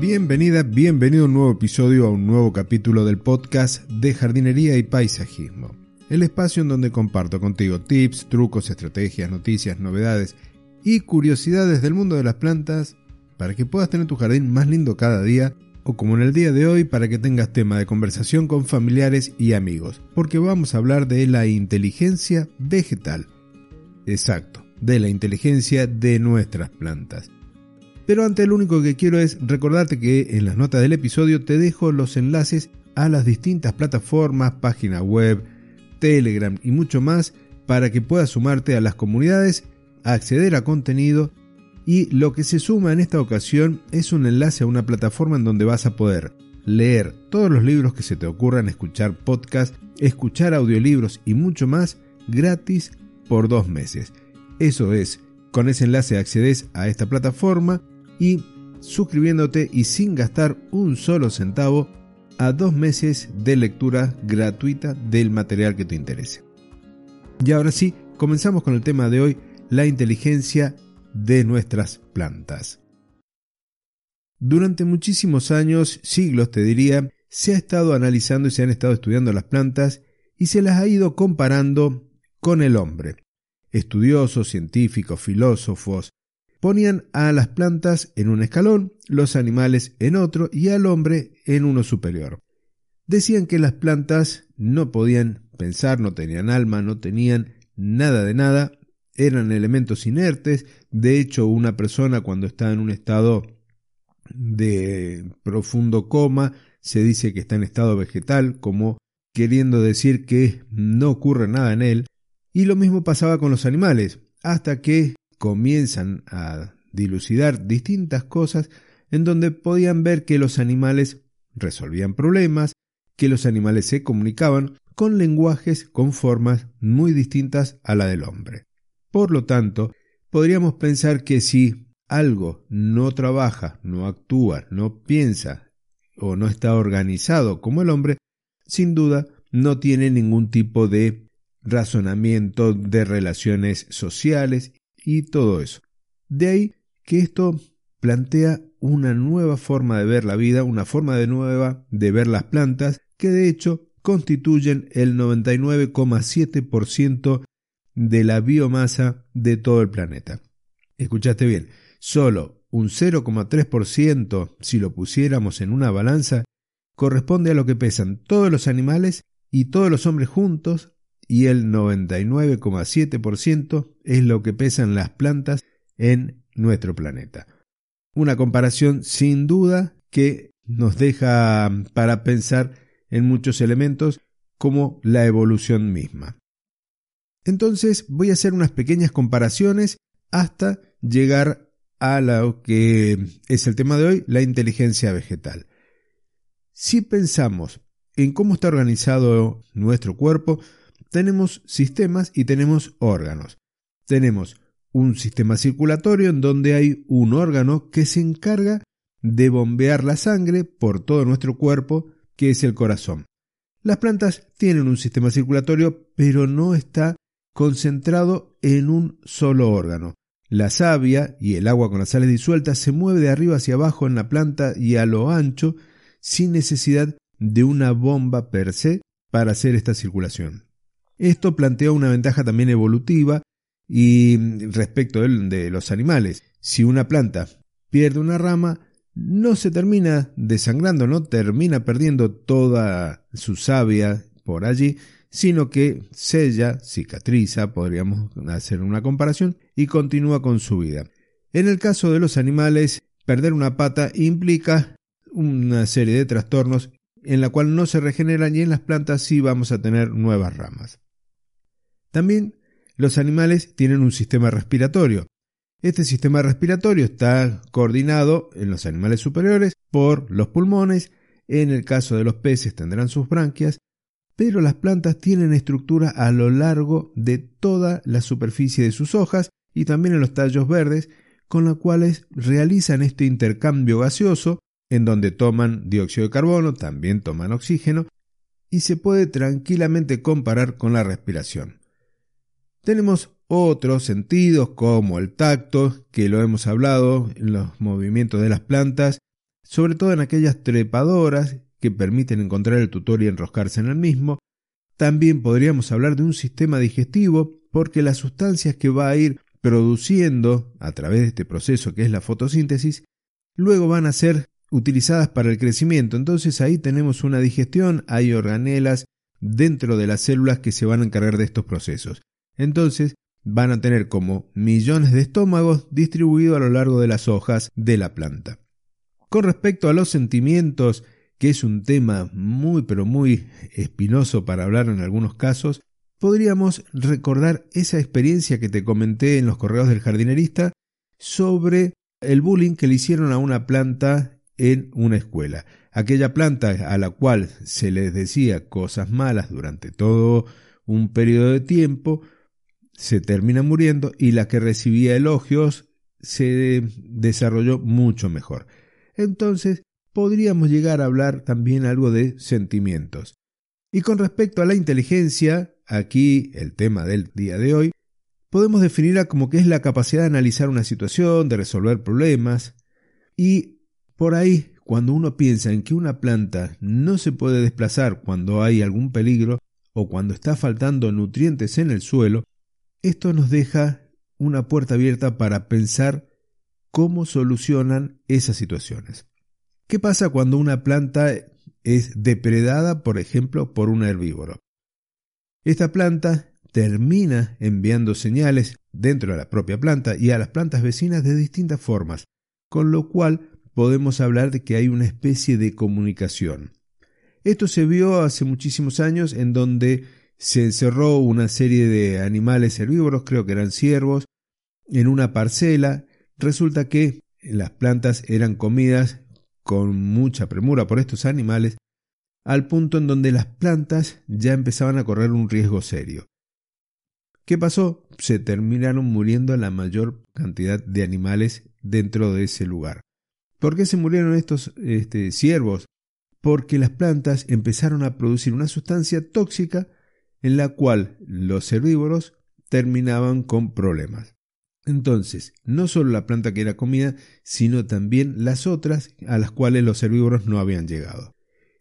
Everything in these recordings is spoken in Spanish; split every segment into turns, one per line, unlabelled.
Bienvenida, bienvenido a un nuevo episodio, a un nuevo capítulo del podcast de jardinería y paisajismo. El espacio en donde comparto contigo tips, trucos, estrategias, noticias, novedades y curiosidades del mundo de las plantas para que puedas tener tu jardín más lindo cada día o como en el día de hoy para que tengas tema de conversación con familiares y amigos, porque vamos a hablar de la inteligencia vegetal. Exacto, de la inteligencia de nuestras plantas. Pero antes lo único que quiero es recordarte que en las notas del episodio te dejo los enlaces a las distintas plataformas, página web, Telegram y mucho más para que puedas sumarte a las comunidades, acceder a contenido y lo que se suma en esta ocasión es un enlace a una plataforma en donde vas a poder leer todos los libros que se te ocurran, escuchar podcast, escuchar audiolibros y mucho más gratis por dos meses. Eso es, con ese enlace accedes a esta plataforma y suscribiéndote y sin gastar un solo centavo a dos meses de lectura gratuita del material que te interese. Y ahora sí, comenzamos con el tema de hoy, la inteligencia de nuestras plantas. Durante muchísimos años, siglos te diría, se ha estado analizando y se han estado estudiando las plantas y se las ha ido comparando con el hombre. Estudiosos, científicos, filósofos, ponían a las plantas en un escalón, los animales en otro y al hombre en uno superior. Decían que las plantas no podían pensar, no tenían alma, no tenían nada de nada, eran elementos inertes, de hecho una persona cuando está en un estado de profundo coma se dice que está en estado vegetal, como queriendo decir que no ocurre nada en él, y lo mismo pasaba con los animales, hasta que comienzan a dilucidar distintas cosas en donde podían ver que los animales resolvían problemas, que los animales se comunicaban con lenguajes, con formas muy distintas a la del hombre. Por lo tanto, podríamos pensar que si algo no trabaja, no actúa, no piensa o no está organizado como el hombre, sin duda no tiene ningún tipo de razonamiento de relaciones sociales y todo eso. De ahí que esto plantea una nueva forma de ver la vida, una forma de nueva de ver las plantas, que de hecho constituyen el 99,7% de la biomasa de todo el planeta. Escuchaste bien, solo un 0,3%, si lo pusiéramos en una balanza, corresponde a lo que pesan todos los animales y todos los hombres juntos y el 99,7% es lo que pesan las plantas en nuestro planeta. Una comparación sin duda que nos deja para pensar en muchos elementos como la evolución misma. Entonces voy a hacer unas pequeñas comparaciones hasta llegar a lo que es el tema de hoy, la inteligencia vegetal. Si pensamos en cómo está organizado nuestro cuerpo, tenemos sistemas y tenemos órganos. Tenemos un sistema circulatorio en donde hay un órgano que se encarga de bombear la sangre por todo nuestro cuerpo, que es el corazón. Las plantas tienen un sistema circulatorio, pero no está concentrado en un solo órgano. La savia y el agua con las sales disueltas se mueve de arriba hacia abajo en la planta y a lo ancho sin necesidad de una bomba per se para hacer esta circulación. Esto plantea una ventaja también evolutiva y respecto de los animales. Si una planta pierde una rama, no se termina desangrando, no termina perdiendo toda su savia por allí, sino que sella, cicatriza, podríamos hacer una comparación, y continúa con su vida. En el caso de los animales, perder una pata implica una serie de trastornos en la cual no se regeneran y en las plantas sí vamos a tener nuevas ramas. También los animales tienen un sistema respiratorio. Este sistema respiratorio está coordinado en los animales superiores por los pulmones, en el caso de los peces tendrán sus branquias, pero las plantas tienen estructura a lo largo de toda la superficie de sus hojas y también en los tallos verdes, con los cuales realizan este intercambio gaseoso, en donde toman dióxido de carbono, también toman oxígeno, y se puede tranquilamente comparar con la respiración. Tenemos otros sentidos como el tacto, que lo hemos hablado en los movimientos de las plantas, sobre todo en aquellas trepadoras que permiten encontrar el tutor y enroscarse en el mismo. También podríamos hablar de un sistema digestivo, porque las sustancias que va a ir produciendo a través de este proceso que es la fotosíntesis, luego van a ser utilizadas para el crecimiento. Entonces ahí tenemos una digestión, hay organelas dentro de las células que se van a encargar de estos procesos. Entonces van a tener como millones de estómagos distribuidos a lo largo de las hojas de la planta. Con respecto a los sentimientos, que es un tema muy pero muy espinoso para hablar en algunos casos, podríamos recordar esa experiencia que te comenté en los correos del jardinerista sobre el bullying que le hicieron a una planta en una escuela. Aquella planta a la cual se les decía cosas malas durante todo un periodo de tiempo, se termina muriendo y la que recibía elogios se desarrolló mucho mejor. Entonces, podríamos llegar a hablar también algo de sentimientos. Y con respecto a la inteligencia, aquí el tema del día de hoy, podemos definirla como que es la capacidad de analizar una situación, de resolver problemas, y por ahí, cuando uno piensa en que una planta no se puede desplazar cuando hay algún peligro o cuando está faltando nutrientes en el suelo, esto nos deja una puerta abierta para pensar cómo solucionan esas situaciones. ¿Qué pasa cuando una planta es depredada, por ejemplo, por un herbívoro? Esta planta termina enviando señales dentro de la propia planta y a las plantas vecinas de distintas formas, con lo cual podemos hablar de que hay una especie de comunicación. Esto se vio hace muchísimos años en donde se encerró una serie de animales herbívoros, creo que eran ciervos, en una parcela. Resulta que las plantas eran comidas con mucha premura por estos animales, al punto en donde las plantas ya empezaban a correr un riesgo serio. ¿Qué pasó? Se terminaron muriendo la mayor cantidad de animales dentro de ese lugar. ¿Por qué se murieron estos este, ciervos? Porque las plantas empezaron a producir una sustancia tóxica en la cual los herbívoros terminaban con problemas. Entonces, no solo la planta que era comida, sino también las otras a las cuales los herbívoros no habían llegado.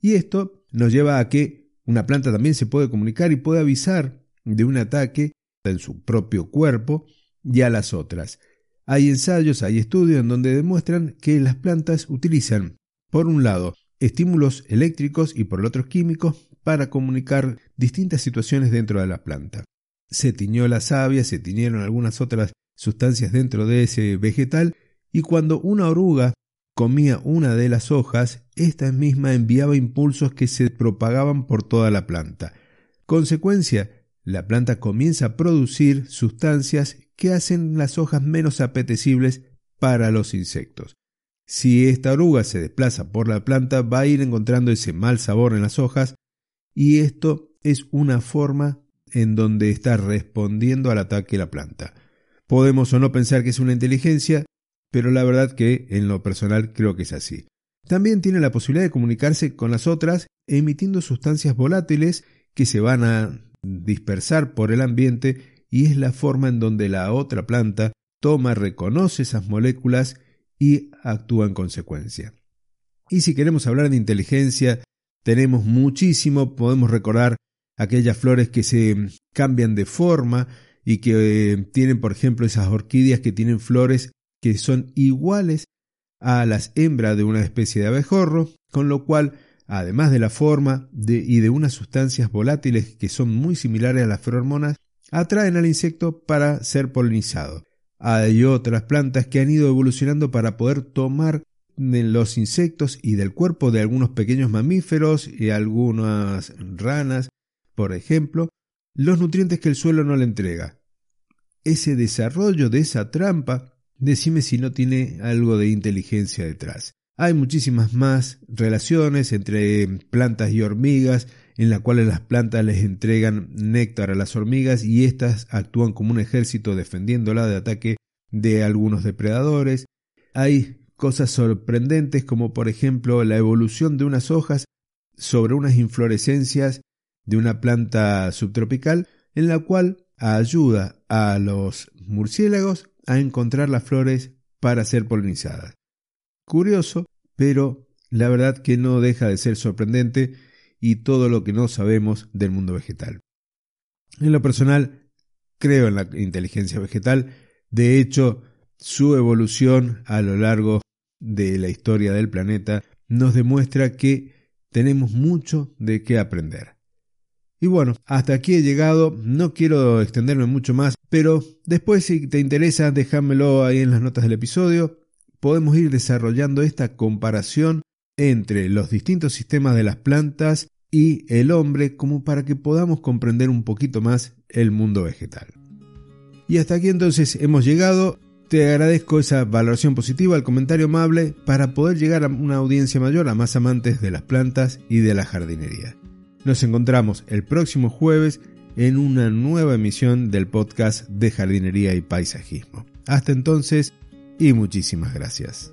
Y esto nos lleva a que una planta también se puede comunicar y puede avisar de un ataque en su propio cuerpo y a las otras. Hay ensayos, hay estudios en donde demuestran que las plantas utilizan, por un lado, estímulos eléctricos y por el otro químicos para comunicar distintas situaciones dentro de la planta. Se tiñó la savia, se tiñeron algunas otras sustancias dentro de ese vegetal y cuando una oruga comía una de las hojas, esta misma enviaba impulsos que se propagaban por toda la planta. Consecuencia, la planta comienza a producir sustancias que hacen las hojas menos apetecibles para los insectos. Si esta oruga se desplaza por la planta, va a ir encontrando ese mal sabor en las hojas y esto es una forma en donde está respondiendo al ataque la planta. Podemos o no pensar que es una inteligencia, pero la verdad que en lo personal creo que es así. También tiene la posibilidad de comunicarse con las otras emitiendo sustancias volátiles que se van a dispersar por el ambiente y es la forma en donde la otra planta toma, reconoce esas moléculas y actúa en consecuencia. Y si queremos hablar de inteligencia, tenemos muchísimo, podemos recordar aquellas flores que se cambian de forma y que eh, tienen, por ejemplo, esas orquídeas que tienen flores que son iguales a las hembras de una especie de abejorro, con lo cual, además de la forma y de unas sustancias volátiles que son muy similares a las feromonas, atraen al insecto para ser polinizado. Hay otras plantas que han ido evolucionando para poder tomar de los insectos y del cuerpo de algunos pequeños mamíferos y algunas ranas, por ejemplo, los nutrientes que el suelo no le entrega. ese desarrollo de esa trampa, decime si no tiene algo de inteligencia detrás. Hay muchísimas más relaciones entre plantas y hormigas, en las cuales las plantas les entregan néctar a las hormigas y éstas actúan como un ejército defendiéndola de ataque de algunos depredadores. Hay cosas sorprendentes como por ejemplo la evolución de unas hojas sobre unas inflorescencias de una planta subtropical en la cual ayuda a los murciélagos a encontrar las flores para ser polinizadas. Curioso, pero la verdad que no deja de ser sorprendente y todo lo que no sabemos del mundo vegetal. En lo personal, creo en la inteligencia vegetal, de hecho, su evolución a lo largo de la historia del planeta nos demuestra que tenemos mucho de qué aprender. Y bueno, hasta aquí he llegado, no quiero extenderme mucho más, pero después si te interesa déjamelo ahí en las notas del episodio, podemos ir desarrollando esta comparación entre los distintos sistemas de las plantas y el hombre como para que podamos comprender un poquito más el mundo vegetal. Y hasta aquí entonces hemos llegado. Te agradezco esa valoración positiva, el comentario amable, para poder llegar a una audiencia mayor, a más amantes de las plantas y de la jardinería. Nos encontramos el próximo jueves en una nueva emisión del podcast de jardinería y paisajismo. Hasta entonces y muchísimas gracias.